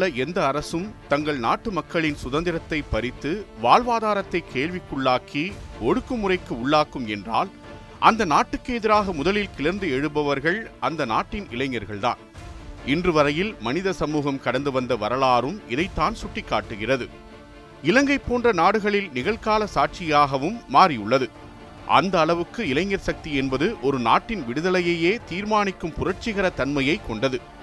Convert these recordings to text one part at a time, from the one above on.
உள்ள எந்த அரசும் தங்கள் நாட்டு மக்களின் சுதந்திரத்தை பறித்து வாழ்வாதாரத்தை கேள்விக்குள்ளாக்கி ஒடுக்குமுறைக்கு உள்ளாக்கும் என்றால் அந்த நாட்டுக்கு எதிராக முதலில் கிளர்ந்து எழுபவர்கள் அந்த நாட்டின் இளைஞர்கள்தான். இன்று வரையில் மனித சமூகம் கடந்து வந்த வரலாறும் இதைத்தான் சுட்டிக்காட்டுகிறது. இலங்கை போன்ற நாடுகளில் நிகழ்கால சாட்சியாகவும் மாறியுள்ளது. அந்த அளவுக்கு இளைஞர் சக்தி என்பது ஒரு நாட்டின் விடுதலையையே தீர்மானிக்கும் புரட்சிகர தன்மையை கொண்டது.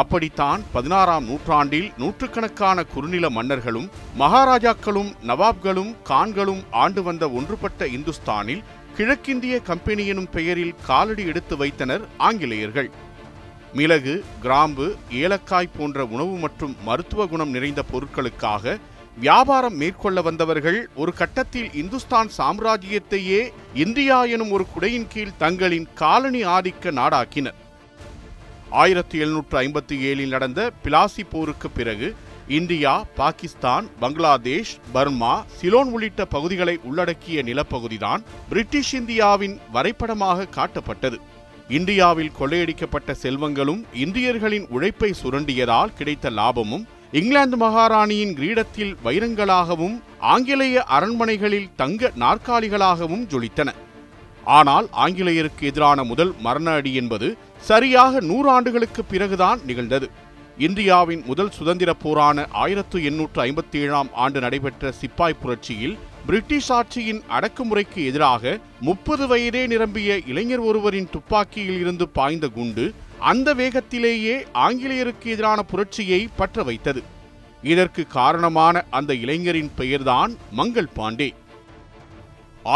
அப்படித்தான் பதினாறாம் நூற்றாண்டில் நூற்றுக்கணக்கான குறுநில மன்னர்களும் மகாராஜாக்களும் நவாப்களும் கான்களும் ஆண்டு வந்த ஒன்றுபட்ட இந்துஸ்தானில் கிழக்கிந்திய கம்பெனி எனும் பெயரில் காலடி எடுத்து வைத்தனர் ஆங்கிலேயர்கள். மிளகு கிராம்பு ஏலக்காய் போன்ற உணவு மற்றும் மருத்துவ குணம் நிறைந்த பொருட்களுக்காக வியாபாரம் மேற்கொள்ள வந்தவர்கள் ஒரு கட்டத்தில் இந்துஸ்தான் சாம்ராஜ்யத்தையே இந்தியா எனும் ஒரு குடையின் கீழ் தங்களின் காலனி ஆதிக்க நாடாக்கினர். ஆயிரத்தி எழுநூற்று ஐம்பத்தி ஏழில் நடந்த பிலாசி போருக்கு பிறகு இந்தியா பாகிஸ்தான் பங்களாதேஷ் பர்மா சிலோன் உள்ளிட்ட பகுதிகளை உள்ளடக்கிய நிலப்பகுதிதான் பிரிட்டிஷ் இந்தியாவின் வரைபடமாக காட்டப்பட்டது. இந்தியாவில் கொள்ளையடிக்கப்பட்ட செல்வங்களும் இந்தியர்களின் உழைப்பை சுரண்டியதால் கிடைத்த லாபமும் இங்கிலாந்து மகாராணியின் கிரீடத்தில் வைரங்களாகவும் ஆங்கிலேய அரண்மனைகளில் தங்க நாற்காலிகளாகவும் ஜொலித்தன. ஆனால் ஆங்கிலேயருக்கு எதிரான முதல் மரண அடி என்பது சரியாக நூறாண்டுகளுக்கு பிறகுதான் நிகழ்ந்தது. இந்தியாவின் முதல் சுதந்திர போரான ஆயிரத்து எண்ணூற்று ஐம்பத்தி ஏழாம் ஆண்டு நடைபெற்ற சிப்பாய் புரட்சியில் பிரிட்டிஷ் ஆட்சியின் அடக்குமுறைக்கு எதிராக முப்பது வயதே நிரம்பிய இளைஞர் ஒருவரின் துப்பாக்கியில் இருந்து பாய்ந்த குண்டு அந்த வேகத்திலேயே ஆங்கிலேயருக்கு எதிரான புரட்சியை பற்ற வைத்தது. இதற்கு காரணமான அந்த இளைஞரின் பெயர்தான் மங்கள் பாண்டே.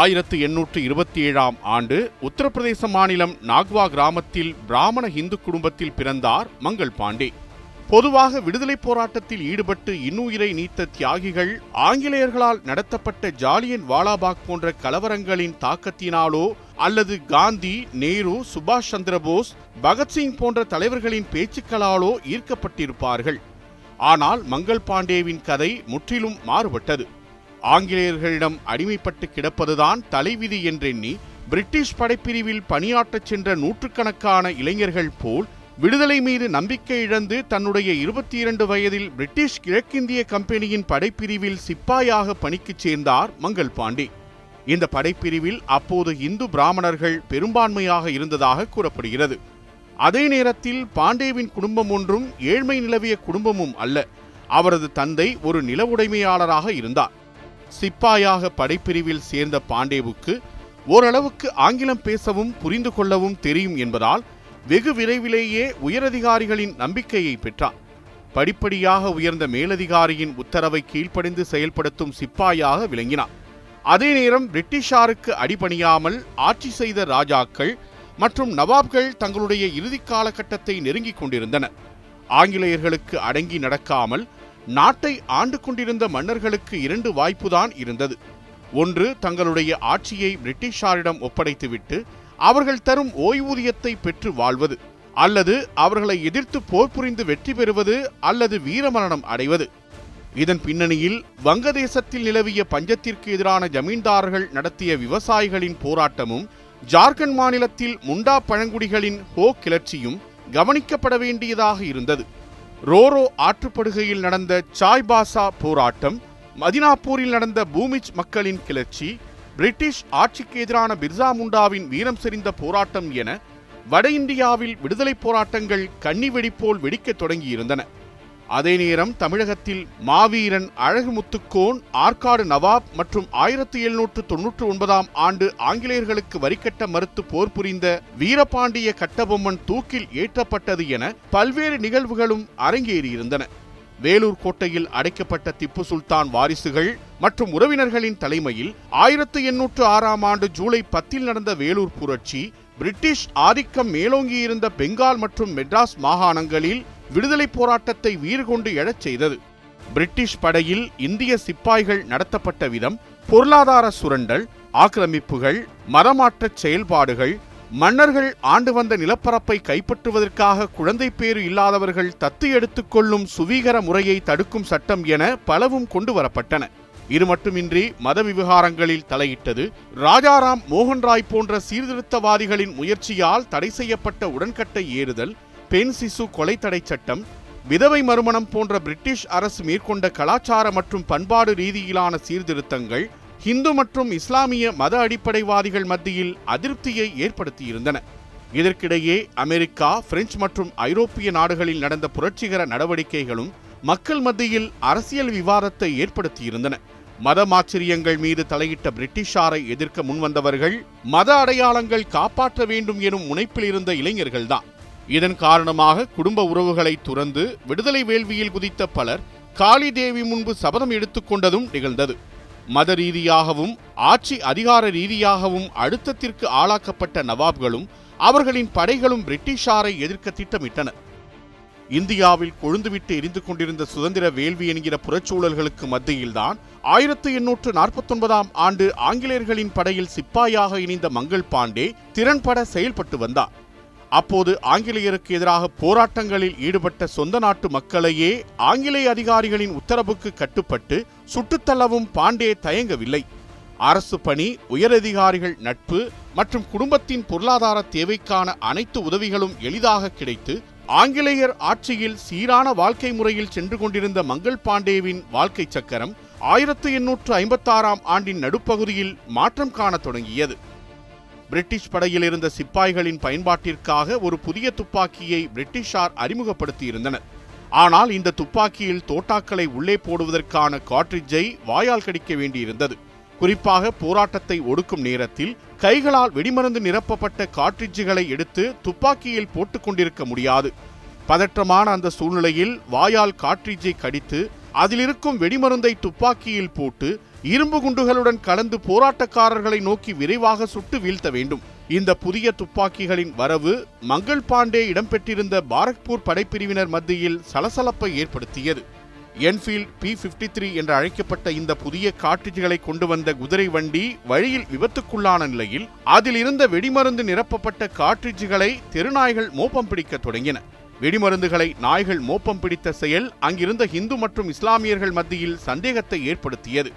ஆயிரத்து எண்ணூற்று இருபத்தி ஏழாம் ஆண்டு உத்தரப்பிரதேச மாநிலம் நாக்வா கிராமத்தில் பிராமண இந்து குடும்பத்தில் பிறந்தார் மங்கள் பாண்டே. பொதுவாக விடுதலை போராட்டத்தில் ஈடுபட்டு இன்னுயிரை நீத்த தியாகிகள் ஆங்கிலேயர்களால் நடத்தப்பட்ட ஜாலியன் வாலாபாக் போன்ற கலவரங்களின் தாக்கத்தினாலோ அல்லது காந்தி நேரு சுபாஷ் சந்திர போஸ் பகத்சிங் போன்ற தலைவர்களின் பேச்சுக்களாலோ ஈர்க்கப்பட்டிருப்பார்கள். ஆனால் மங்கள் பாண்டேவின் கதை முற்றிலும் மாறுபட்டது. ஆங்கிலேயர்களிடம் அடிமைப்பட்டு கிடப்பதுதான் தலைவிதி என்றெண்ணி பிரிட்டிஷ் படைப்பிரிவில் பணியாற்றச் சென்ற நூற்றுக்கணக்கான இளைஞர்கள் போல் விடுதலை மீது நம்பிக்கை இழந்து தன்னுடைய இருபத்தி இரண்டு வயதில் பிரிட்டிஷ் கிழக்கிந்திய கம்பெனியின் படைப்பிரிவில் சிப்பாயாக பணிக்குச் சேர்ந்தார் மங்கள் பாண்டே. இந்த படைப்பிரிவில் அப்போது இந்து பிராமணர்கள் பெரும்பான்மையாக இருந்ததாக கூறப்படுகிறது. அதே நேரத்தில் பாண்டேவின் குடும்பம் ஒன்றும் ஏழ்மை நிலவிய குடும்பமும் அல்ல. அவரது தந்தை ஒரு நில உடைமையாளராக இருந்தார். சிப்பாயாக படைப்பிரிவில் சேர்ந்த பாண்டேவுக்கு ஓரளவுக்கு ஆங்கிலம் பேசவும் புரிந்து கொள்ளவும் தெரியும் என்பதால் வெகு விரைவிலேயே உயரதிகாரிகளின் நம்பிக்கையை பெற்றார் படிப்படியாக உயர்ந்த மேலதிகாரியின் உத்தரவை கீழ்ப்படிந்து செயல்படுத்தும் சிப்பாயாக விளங்கினார் அதே நேரம் பிரிட்டிஷாருக்கு அடிபணியாமல் ஆட்சி செய்த ராஜாக்கள் மற்றும் நவாப்கள் தங்களுடைய இறுதி காலகட்டத்தை நெருங்கிக் கொண்டிருந்தனர் ஆங்கிலேயர்களுக்கு அடங்கி நடக்காமல் நாட்டை ஆண்டு கொண்டிருந்த மன்னர்களுக்கு இரண்டு வாய்ப்புதான் இருந்தது. ஒன்று தங்களுடைய ஆட்சியை பிரிட்டிஷாரிடம் ஒப்படைத்துவிட்டு அவர்கள் தரும் ஓய்வூதியத்தை பெற்று வாழ்வது அல்லது அவர்களை எதிர்த்து போர் புரிந்து வெற்றி பெறுவது அல்லது வீரமரணம் அடைவது. இதன் பின்னணியில் வங்கதேசத்தில் நிலவிய பஞ்சத்திற்கு எதிரான ஜமீன்தார்கள் நடத்திய விவசாயிகளின் போராட்டமும் ஜார்க்கண்ட் மாநிலத்தில் முண்டா பழங்குடிகளின் ஹோ கிளர்ச்சியும் கவனிக்கப்பட வேண்டியதாக இருந்தது. ரோரோ ஆற்றுப்படுகையில் நடந்த சாய்பாசா போராட்டம் மதினாப்பூரில் நடந்த பூமிஜ் மக்களின் கிளர்ச்சி பிரிட்டிஷ் ஆட்சிக்கு எதிரான பிர்சா முண்டாவின் வீரம் செறிந்த போராட்டம் என வட இந்தியாவில் விடுதலை போராட்டங்கள் கன்னி வெடிப்போல் வெடிக்கத் தொடங்கியிருந்தன. அதே நேரம் தமிழகத்தில் மாவீரன் அழகுமுத்துக்கோன் ஆற்காடு நவாப் மற்றும் ஆயிரத்தி எழுநூற்று தொன்னூற்று ஒன்பதாம் ஆண்டு ஆங்கிலேயர்களுக்கு வரிக்கட்ட மறுத்து போர் புரிந்த வீரபாண்டிய கட்டபொம்மன் தூக்கில் ஏற்றப்பட்டது என பல்வேறு நிகழ்வுகளும் அரங்கேறியிருந்தன. வேலூர் கோட்டையில் அடைக்கப்பட்ட திப்பு சுல்தான் வாரிசுகள் மற்றும் உறவினர்களின் தலைமையில் ஆயிரத்து எண்ணூற்று ஆறாம் ஆண்டு ஜூலை பத்தில் நடந்த வேலூர் புரட்சி பிரிட்டிஷ் ஆதிக்கம் மேலோங்கியிருந்த பெங்கால் மற்றும் மெட்ராஸ் மாகாணங்களில் விடுதலை போராட்டத்தை வீறுகொண்டு எழச் செய்தது. பிரிட்டிஷ் படையில் இந்திய சிப்பாய்கள் நடத்தப்பட்ட விதம் பொருளாதார சுரண்டல் ஆக்கிரமிப்புகள் மதமாற்ற செயல்பாடுகள் மன்னர்கள் ஆண்டு வந்த நிலப்பரப்பை கைப்பற்றுவதற்காக குழந்தை பேறு இல்லாதவர்கள் தத்து எடுத்துக்கொள்ளும் சுவீகர முறையை தடுக்கும் சட்டம் என பலவும் கொண்டு வரப்பட்டன. இது மட்டுமின்றி மத விவகாரங்களில் தலையிட்டது ராஜாராம் மோகன் ராய் போன்ற சீர்திருத்தவாதிகளின் முயற்சியால் தடை செய்யப்பட்ட உடன்கட்டை ஏறுதல் பெண் சிசு கொலை தடை சட்டம் விதவை மறுமணம் போன்ற பிரிட்டிஷ் அரசு மேற்கொண்ட கலாச்சார மற்றும் பண்பாடு ரீதியிலான சீர்திருத்தங்கள் இந்து மற்றும் இஸ்லாமிய மத அடிப்படைவாதிகள் மத்தியில் அதிருப்தியை ஏற்படுத்தியிருந்தன. இதற்கிடையே அமெரிக்கா பிரெஞ்சு மற்றும் ஐரோப்பிய நாடுகளில் நடந்த புரட்சிகர நடவடிக்கைகளும் மக்கள் மத்தியில் அரசியல் விவாதத்தை ஏற்படுத்தியிருந்தன. மதமாச்சரியங்கள் மீது தலையிட்ட பிரிட்டிஷாரை எதிர்க்க முன்வந்தவர்கள் மத அடையாளங்கள் காப்பாற்ற வேண்டும் எனும் முனைப்பில் இருந்த இளைஞர்கள்தான். இதன் காரணமாக குடும்ப உறவுகளை துறந்து விடுதலை வேள்வியில் குதித்த பலர் காளி தேவி முன்பு சபதம் எடுத்துக்கொண்டதும் நிகழ்ந்தது. மத ரீதியாகவும் ஆட்சி அதிகார ரீதியாகவும் அழுத்தத்திற்கு ஆளாக்கப்பட்ட நவாப்களும் அவர்களின் படைகளும் பிரிட்டிஷாரை எதிர்க்க திட்டமிட்டனர் இந்தியாவில் கொழுந்துவிட்டு எரிந்து கொண்டிருந்த சுதந்திர வேள்வி என்கிற புறச்சூழல்களுக்கு மத்தியில்தான் ஆயிரத்து எண்ணூற்று நாற்பத்தொன்பதாம் ஆண்டு ஆங்கிலேயர்களின் படையில் சிப்பாயாக இணைந்த மங்கள் பாண்டே திறன்பட செயல்பட்டு வந்தார். அப்போது ஆங்கிலேயருக்கு எதிராக போராட்டங்களில் ஈடுபட்ட சொந்த நாட்டு மக்களையே ஆங்கிலேய அதிகாரிகளின் உத்தரவுக்கு கட்டுப்பட்டு சுட்டுத்தள்ளவும் பாண்டே தயங்கவில்லை. அரசு பணி உயரதிகாரிகள் நட்பு மற்றும் குடும்பத்தின் பொருளாதார தேவைக்கான அனைத்து உதவிகளும் எளிதாக கிடைத்து ஆங்கிலேயர் ஆட்சியில் சீரான வாழ்க்கை முறையில் சென்று கொண்டிருந்த மங்கள் பாண்டேவின் வாழ்க்கை சக்கரம் ஆயிரத்து எண்ணூற்று ஐம்பத்தாறாம் ஆண்டின் நடுப்பகுதியில் மாற்றம் காணத் தொடங்கியது. பிரிட்டிஷ் படையில் இருந்த சிப்பாய்களின் பயன்பாட்டிற்காக ஒரு புதிய துப்பாக்கியை பிரிட்டிஷார் அறிமுகப்படுத்தியிருந்தனர். ஆனால் இந்த துப்பாக்கியில் தோட்டாக்களை உள்ளே போடுவதற்கான காட்ரிட்ஜை வாயால் கடிக்க வேண்டியிருந்தது. குறிப்பாக போராட்டத்தை ஒடுக்கும் நேரத்தில் கைகளால் வெடிமருந்து நிரப்பப்பட்ட காட்ரிட்ஜுகளை எடுத்து துப்பாக்கியில் போட்டுக்கொண்டிருக்க முடியாது. பதற்றமான அந்த சூழ்நிலையில் வாயால் காட்ரிட்ஜை கடித்து அதிலிருக்கும் வெடிமருந்தை துப்பாக்கியில் போட்டு இரும்பு குண்டுகளுடன் கலந்து போராட்டக்காரர்களை நோக்கி விரைவாக சுட்டு வீழ்த்த வேண்டும். இந்த புதிய துப்பாக்கிகளின் வரவு மங்கள் பாண்டே இடம்பெற்றிருந்த பாரக்பூர் படைப்பிரிவினர் மத்தியில் சலசலப்பை ஏற்படுத்தியது. என்ஃபீல்ட் பி பிப்டி த்ரீ என்று அழைக்கப்பட்ட இந்த புதிய காட்டுகளை கொண்டு வந்த குதிரை வண்டி வழியில் விபத்துக்குள்ளான நிலையில் அதில் இருந்த வெடிமருந்து நிரப்பப்பட்ட காட்ரிட்ஜுகளை தெருநாய்கள் மோப்பம் பிடிக்க தொடங்கின. வெடிமருந்துகளை நாய்கள் மோப்பம் பிடித்த செயல் அங்கிருந்த இந்து மற்றும் இஸ்லாமியர்கள் மத்தியில் சந்தேகத்தை ஏற்படுத்தியது.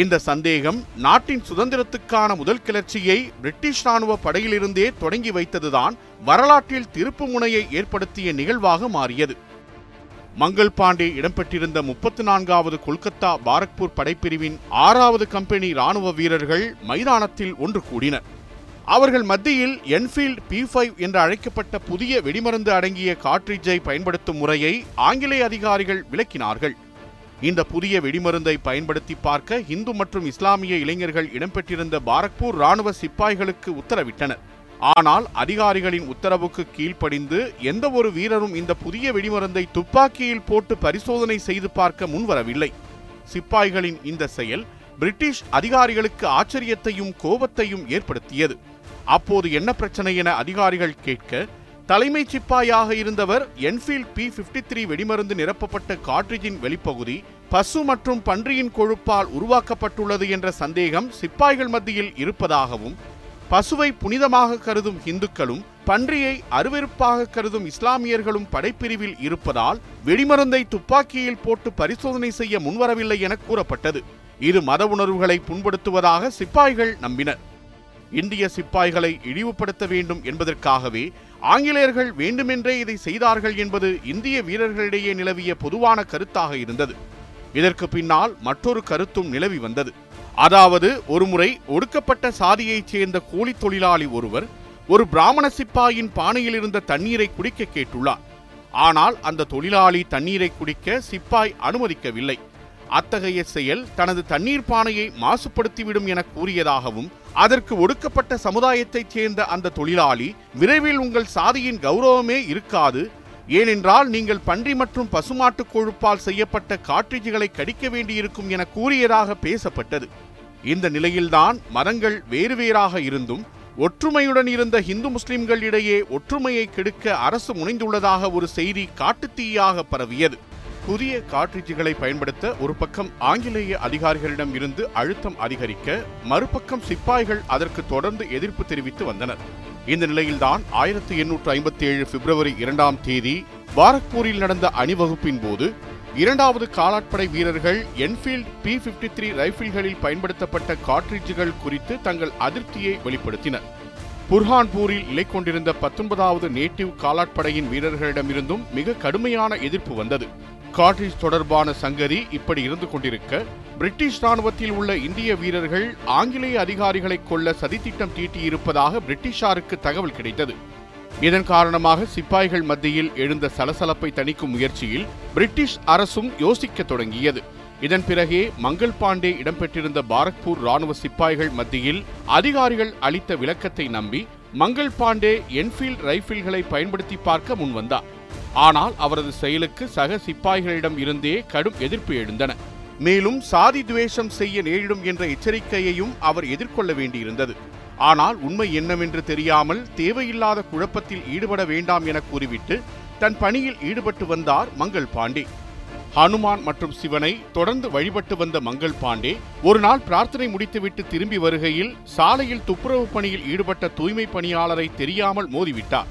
இந்த சந்தேகம் நாட்டின் சுதந்திரத்துக்கான முதல் கிளர்ச்சியை பிரிட்டிஷ் ராணுவ படையிலிருந்தே தொடங்கி வைத்ததுதான் வரலாற்றில் திருப்பு முனையை ஏற்படுத்திய நிகழ்வாக மாறியது. மங்கள் பாண்டே இடம்பெற்றிருந்த முப்பத்தி நான்காவது கொல்கத்தா பாரக்பூர் படைப்பிரிவின் ஆறாவது கம்பெனி ராணுவ வீரர்கள் மைதானத்தில் ஒன்று கூடினர். அவர்கள் மத்தியில் என்ஃபீல்ட் பி ஃபைவ் என்று அழைக்கப்பட்ட புதிய வெடிமருந்து அடங்கிய காட்ரிட்ஜை பயன்படுத்தும் முறையை ஆங்கிலேய அதிகாரிகள் விளக்கினார்கள். இந்த புதிய வெடிமருந்தை பயன்படுத்தி பார்க்க இந்து மற்றும் இஸ்லாமிய இளைஞர்கள் இடம்பெற்றிருந்த பாரக்பூர் ராணுவ சிப்பாய்களுக்கு உத்தரவிட்டனர். ஆனால் அதிகாரிகளின் உத்தரவுக்கு கீழ்ப்படிந்து எந்த ஒரு வீரரும் இந்த புதிய வெடிமருந்தை துப்பாக்கியில் போட்டு பரிசோதனை செய்து பார்க்க முன்வரவில்லை. சிப்பாய்களின் இந்த செயல் பிரிட்டிஷ் அதிகாரிகளுக்கு ஆச்சரியத்தையும் கோபத்தையும் ஏற்படுத்தியது. அப்போது என்ன பிரச்சனை என அதிகாரிகள் கேட்க தலைமை சிப்பாயாக இருந்தவர் என்ஃபீல்ட் பி பிப்டி த்ரீ வெடிமருந்து நிரப்பப்பட்ட காட்ரிஜின் வெளிப்பகுதி பசு மற்றும் பன்றியின் கொழுப்பால் உருவாக்கப்பட்டுள்ளது என்ற சந்தேகம் சிப்பாய்கள் மத்தியில் இருப்பதாகவும் பசுவை புனிதமாக கருதும் இந்துக்களும் பன்றியை அருவெருப்பாக கருதும் இஸ்லாமியர்களும் படைப்பிரிவில் இருப்பதால் வெடிமருந்தை துப்பாக்கியில் போட்டு பரிசோதனை செய்ய முன்வரவில்லை என கூறப்பட்டது. இது மத உணர்வுகளை புண்படுத்துவதாக சிப்பாய்கள் நம்பினர். இந்திய சிப்பாய்களை இழிவுபடுத்த வேண்டும் என்பதற்காகவே ஆங்கிலேயர்கள் வேண்டுமென்றே இதை செய்தார்கள் என்பது இந்திய வீரர்களிடையே நிலவிய பொதுவான கருத்தாக இருந்தது. இதற்கு பின்னால் மற்றொரு கருத்தும் நிலவி வந்தது. அதாவது ஒருமுறை ஒடுக்கப்பட்ட சாதியைச் சேர்ந்த கூலி தொழிலாளி ஒருவர் ஒரு பிராமண சிப்பாயின் பானையில் இருந்த தண்ணீரை குடிக்க கேட்டுள்ளார். ஆனால் அந்த தொழிலாளி தண்ணீரை குடிக்க சிப்பாய் அனுமதிக்கவில்லை. அத்தகைய செயல் தனது தண்ணீர் பானையை மாசுபடுத்திவிடும் என கூறியதாகவும் அதற்கு ஒடுக்கப்பட்ட சமுதாயத்தைச் சேர்ந்த அந்த தொழிலாளி விரைவில் உங்கள் சாதியின் கௌரவமே இருக்காது. ஏனென்றால் நீங்கள் பன்றி மற்றும் பசுமாட்டு கொழுப்பால் செய்யப்பட்ட காட்ரிஜுகளை கடிக்க வேண்டியிருக்கும் என கூறியதாக பேசப்பட்டது. இந்த நிலையில்தான் மதங்கள் வேறு வேறாக இருந்தும் ஒற்றுமையுடன் இருந்த இந்து முஸ்லிம்கள் இடையே ஒற்றுமையை கெடுக்க அரசு முனைந்துள்ளதாக ஒரு செய்தி காட்டுத்தீயாக பரவியது. புதிய காட்ரிட்ஜுகளை பயன்படுத்த ஒரு பக்கம் ஆங்கிலேய அதிகாரிகளிடம் இருந்து அழுத்தம் அதிகரிக்க மறுபக்கம் சிப்பாய்கள் அதற்கு தொடர்ந்து எதிர்ப்பு தெரிவித்து வந்தனர். இந்த நிலையில்தான் ஆயிரத்தி எண்ணூற்று ஐம்பத்தி ஏழு பிப்ரவரி இரண்டாம் தேதி பாரக்பூரில் நடந்த அணிவகுப்பின் போது இரண்டாவது காலாட்படை வீரர்கள் என்ஃபீல்ட் பி பிப்டி த்ரீ ரைபிள்களில் பயன்படுத்தப்பட்ட காட்ரிட்ஜுகள் குறித்து தங்கள் அதிருப்தியை வெளிப்படுத்தினர். புர்ஹான்பூரில் நிலை கொண்டிருந்த பத்தொன்பதாவது நேட்டிவ் காலாட்படையின் வீரர்களிடமிருந்தும் மிக கடுமையான எதிர்ப்பு வந்தது. காட்ரிஜ் தொடர்பான சங்கதி இப்படி இருந்து கொண்டிருக்க பிரிட்டிஷ் ராணுவத்தில் உள்ள இந்திய வீரர்கள் ஆங்கிலேய அதிகாரிகளை கொல்ல சதித்திட்டம் தீட்டியிருப்பதாக பிரிட்டிஷாருக்கு தகவல் கிடைத்தது. இதன் காரணமாக சிப்பாய்கள் மத்தியில் எழுந்த சலசலப்பை தணிக்கும் முயற்சியில் பிரிட்டிஷ் அரசும் யோசிக்க தொடங்கியது. இதன் பிறகே மங்கள் பாண்டே இடம்பெற்றிருந்த பாரக்பூர் ராணுவ சிப்பாய்கள் மத்தியில் அதிகாரிகள் அளித்த விளக்கத்தை நம்பி மங்கள் பாண்டே என்ஃபீல்ட் ரைபிள்களை பயன்படுத்தி பார்க்க முன்வந்தார் ஆனால் அவரது செயலுக்கு சக சிப்பாய்களிடம் இருந்தே கடும் எதிர்ப்பு எழுந்தன. மேலும் சாதி துவேஷம் செய்ய நேரிடும் என்ற எச்சரிக்கையையும் அவர் எதிர்கொள்ள வேண்டியிருந்தது. ஆனால் உண்மை என்னவென்று தெரியாமல் தேவையில்லாத குழப்பத்தில் ஈடுபட வேண்டாம் என கூறிவிட்டு தன் பணியில் ஈடுபட்டு வந்தார் மங்கள் பாண்டே. ஹனுமான் மற்றும் சிவனை தொடர்ந்து வழிபட்டு வந்த மங்கள் பாண்டே ஒரு நாள் பிரார்த்தனை முடித்துவிட்டு திரும்பி வருகையில் சாலையில் துப்புரவு பணியில் ஈடுபட்ட தூய்மை பணியாளரை தெரியாமல் மோதிவிட்டார்.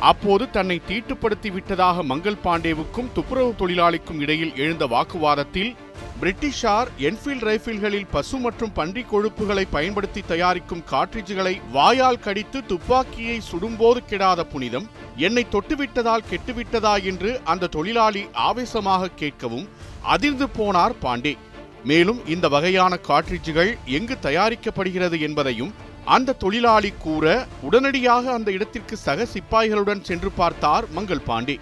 அப்போது தன்னை தீட்டுப்படுத்தி விட்டதாக மங்கள் பாண்டேவுக்கும் துப்புரவு தொழிலாளிக்கும் இடையில் எழுந்த வாக்குவாதத்தில் பிரிட்டிஷார் என்ஃபீல்ட் ரைபிள்களில் பசு மற்றும் பன்றி கொழுப்புகளை பயன்படுத்தி தயாரிக்கும் காட்ரிட்ஜுகளை வாயால் கடித்து துப்பாக்கியை சுடும்போது கெடாத புனிதம் என்னை தொட்டுவிட்டதால் கெட்டுவிட்டதா என்று அந்த தொழிலாளி ஆவேசமாக கேட்கவும் அதிர்ந்து போனார் பாண்டே. மேலும் இந்த வகையான காட்ரிட்ஜுகள் எங்கு தயாரிக்கப்படுகிறது என்பதையும் அந்த தொழிலாளி கூற உடனடியாக அந்த இடத்திற்கு சக சிப்பாய்களுடன் சென்று பார்த்தார் மங்கள் பாண்டே.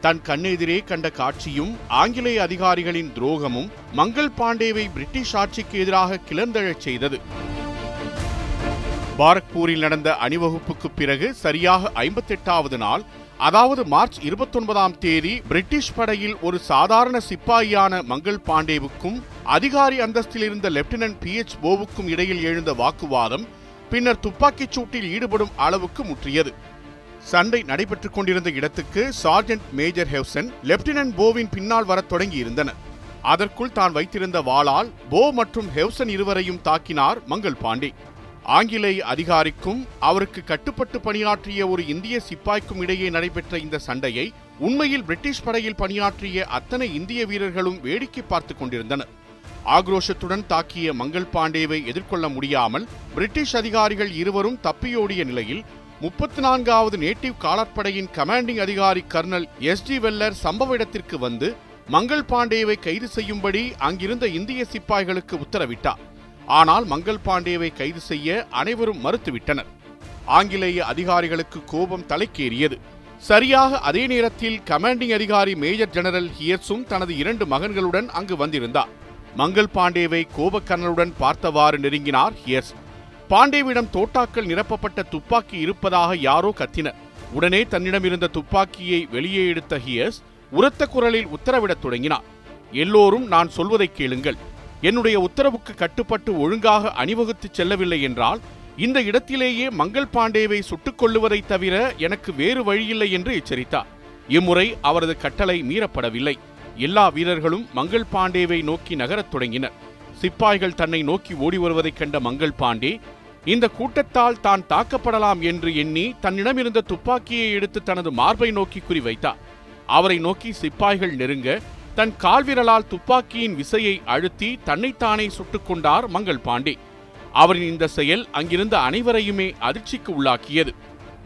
தன் கண்ணெதிரே கண்ட காட்சியும் ஆங்கிலேய அதிகாரிகளின் துரோகமும் மங்கள் பாண்டேவை பிரிட்டிஷ் ஆட்சிக்கு எதிராக கிளர்ந்தெழச் செய்தது. பாரக்பூரில் நடந்த அணிவகுப்புக்கு பிறகு சரியாக ஐம்பத்தெட்டாவது நாள் அதாவது மார்ச் இருபத்தொன்பதாம் தேதி பிரிட்டிஷ் படையில் ஒரு சாதாரண சிப்பாயியான மங்கள் பாண்டேவுக்கும் அதிகாரி அந்தஸ்தில் இருந்த லெப்டினன்ட் பி எச் போவுக்கும் இடையில் எழுந்த வாக்குவாதம் பின்னர் துப்பாக்கிச் சூட்டில் ஈடுபடும் அளவுக்கு முற்றியது. சண்டை நடைபெற்றுக் கொண்டிருந்த இடத்துக்கு சார்ஜென்ட் மேஜர் ஹெவ்சன் லெப்டினன்ட் போவின் பின்னால் வரத் தொடங்கியிருந்தனர். அதற்குள் தான் வைத்திருந்த வாளால் போ மற்றும் ஹெவ்சன் இருவரையும் தாக்கினார் மங்கள் பாண்டே. ஆங்கிலேய அதிகாரிக்கும் அவருக்கு கட்டுப்பட்டு பணியாற்றிய ஒரு இந்திய சிப்பாய்க்கும் இடையே நடைபெற்ற இந்த சண்டையை உண்மையில் பிரிட்டிஷ் படையில் பணியாற்றிய அத்தனை இந்திய வீரர்களும் வேடிக்கை பார்த்துக் கொண்டிருந்தனர். ஆக்ரோஷத்துடன் தாக்கிய மங்கள் பாண்டேவை எதிர்கொள்ள முடியாமல் பிரிட்டிஷ் அதிகாரிகள் இருவரும் தப்பியோடிய நிலையில் முப்பத்தி நான்காவது நேட்டிவ் காலாட்படையின் கமாண்டிங் அதிகாரி கர்னல் எஸ் டி வெல்லர் சம்பவ இடத்திற்கு வந்து மங்கள் பாண்டேவை கைது செய்யும்படி அங்கிருந்த இந்திய சிப்பாய்களுக்கு உத்தரவிட்டார். ஆனால் மங்கள் பாண்டேவை கைது செய்ய அனைவரும் மறுத்துவிட்டனர். ஆங்கிலேய அதிகாரிகளுக்கு கோபம் தலைக்கேறியது. சரியாக அதே நேரத்தில் கமாண்டிங் அதிகாரி மேஜர் ஜெனரல் ஹியர்ஸும் தனது இரண்டு மகன்களுடன் அங்கு வந்திருந்தார். மங்கள் பாண்டேவை கோபக்கர்னலுடன் பார்த்தவாறு நெருங்கினார் ஹியர்ஸ் பாண்டேவிடம் தோட்டாக்கள் நிரப்பப்பட்ட துப்பாக்கி இருப்பதாக யாரோ கத்தினர். உடனே தன்னிடம் இருந்த துப்பாக்கியை வெளியே எடுத்த ஹியர்ஸ் உரத்த குரலில் உத்தரவிடத் தொடங்கினார். எல்லோரும் நான் சொல்வதை கேளுங்கள். என்னுடைய உத்தரவுக்கு கட்டுப்பட்டு ஒழுங்காக அணிவகுத்து செல்லவில்லை என்றால் இந்த இடத்திலேயே மங்கள் பாண்டேவை சுட்டுக் கொள்ளுவதைத் தவிர எனக்கு வேறு வழியில்லை என்று எச்சரித்தார். இம்முறை அவரது கட்டளை மீறப்படவில்லை. எல்லா வீரர்களும் மங்கள் பாண்டேவை நோக்கி நகரத் தொடங்கினர். சிப்பாய்கள் தன்னை நோக்கி ஓடி வருவதைக் கண்ட மங்கள் பாண்டே இந்த கூட்டத்தால் தான் தாக்கப்படலாம் என்று எண்ணி தன்னிடமிருந்த துப்பாக்கியை எடுத்து தனது மார்பை நோக்கி குறிவைத்தார் அவரை நோக்கி சிப்பாய்கள் நெருங்க தன் கால்விரலால் துப்பாக்கியின் விசையை அழுத்தி தன்னைத்தானே சுட்டுக் கொண்டார் மங்கள் பாண்டே. அவரின் இந்த செயல் அங்கிருந்த அனைவரையுமே அதிர்ச்சிக்கு உள்ளாக்கியது.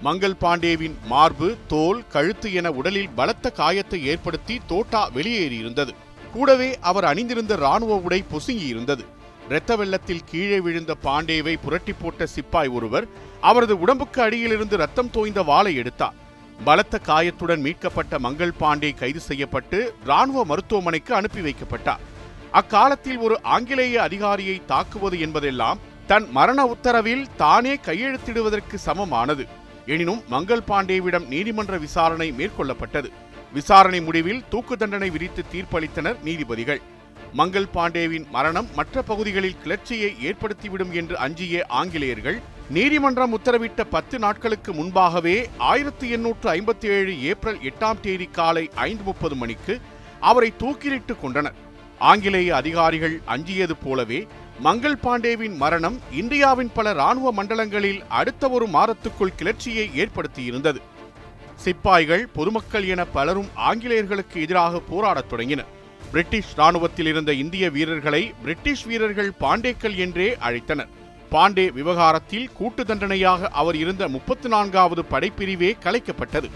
மங்கள் பாண்டேவின் மார்பு தோல் கழுத்து என உடலில் பலத்த காயத்தை ஏற்படுத்தி தோட்டா வெளியேறியிருந்தது. கூடவே அவர் அணிந்திருந்த ராணுவ உடை பொசுங்கியிருந்தது. இரத்த வெள்ளத்தில் கீழே விழுந்த பாண்டேவை புரட்டி போட்ட சிப்பாய் ஒருவர் அவரது உடம்புக்கு அடியிலிருந்து ரத்தம் தோய்ந்த வாளை எடுத்தார். பலத்த காயத்துடன் மீட்கப்பட்ட மங்கள் பாண்டே கைது செய்யப்பட்டு ராணுவ மருத்துவமனைக்கு அனுப்பி வைக்கப்பட்டார். அக்காலத்தில் ஒரு ஆங்கிலேய அதிகாரியை தாக்குவது என்பதெல்லாம் தன் மரண உத்தரவில் தானே கையெழுத்திடுவதற்கு சமமானது. எனினும் மங்கள் பாண்டேவிடம் நீதிமன்ற விசாரணை மேற்கொள்ளப்பட்டது. விசாரணை முடிவில் தூக்கு தண்டனை விதித்து தீர்ப்பளித்தனர் நீதிபதிகள். மங்கள் பாண்டேவின் மரணம் மற்ற பகுதிகளில் கிளர்ச்சியை ஏற்படுத்திவிடும் என்று அஞ்சிய ஆங்கிலேயர்கள் நீதிமன்றம் உத்தரவிட்ட பத்து நாட்களுக்கு முன்பாகவே ஆயிரத்தி எண்ணூற்று ஐம்பத்தி ஏழு ஏப்ரல் எட்டாம் தேதி காலை ஐந்து முப்பது மணிக்கு அவரை தூக்கிலிட்டு கொண்டனர் ஆங்கிலேய அதிகாரிகள் அஞ்சியது போலவே மங்கள் பாண்டேவின் மரணம் இந்தியாவின் பல ராணுவ மண்டலங்களில் அடுத்த ஒரு மாதத்துக்குள் கிளர்ச்சியை ஏற்படுத்தியிருந்தது. சிப்பாய்கள் பொதுமக்கள் என பலரும் ஆங்கிலேயர்களுக்கு எதிராக போராடத் தொடங்கினர். பிரிட்டிஷ் ராணுவத்தில் இருந்த இந்திய வீரர்களை பிரிட்டிஷ் வீரர்கள் பாண்டேக்கள் என்றே அழைத்தனர். பாண்டே விவகாரத்தில் கூட்டு தண்டனையாக அவர் இருந்த முப்பத்தி நான்காவது படைப்பிரிவே கலைக்கப்பட்டது.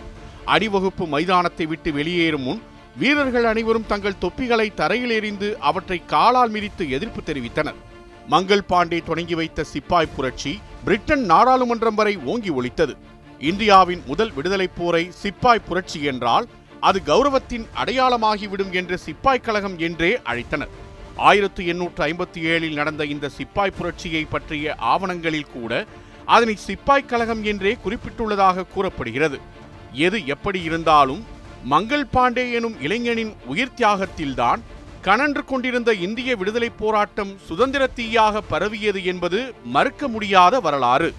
அணிவகுப்பு மைதானத்தை விட்டு வெளியேறும் முன் வீரர்கள் அனைவரும் தங்கள் தொப்பிகளை தரையில் எறிந்து அவற்றை காலால் மிதித்து எதிர்ப்பு தெரிவித்தனர். மங்கள் பாண்டே தொடங்கி வைத்த சிப்பாய் புரட்சி பிரிட்டன் நாடாளுமன்றம் வரை ஓங்கி ஒலித்தது இந்தியாவின் முதல் விடுதலைப் போரை சிப்பாய் புரட்சி என்றால் அது கௌரவத்தின் அடையாளமாகிவிடும் என்று சிப்பாய் கழகம் என்றே அழைத்தனர். ஆயிரத்தி எண்ணூற்று ஐம்பத்தி ஏழில் நடந்த இந்த சிப்பாய் புரட்சியை பற்றிய ஆவணங்களில் கூட அதனை சிப்பாய் கழகம் என்றே குறிப்பிட்டுள்ளதாக கூறப்படுகிறது. எது எப்படி இருந்தாலும் மங்கள் பாண்டே எனும் இளைஞனின் உயிர் தியாகத்தில்தான் கனன்று கொண்டிருந்த இந்திய விடுதலைப் போராட்டம் சுதந்திர தீயாக பரவியது என்பது மறுக்க முடியாத வரலாறு.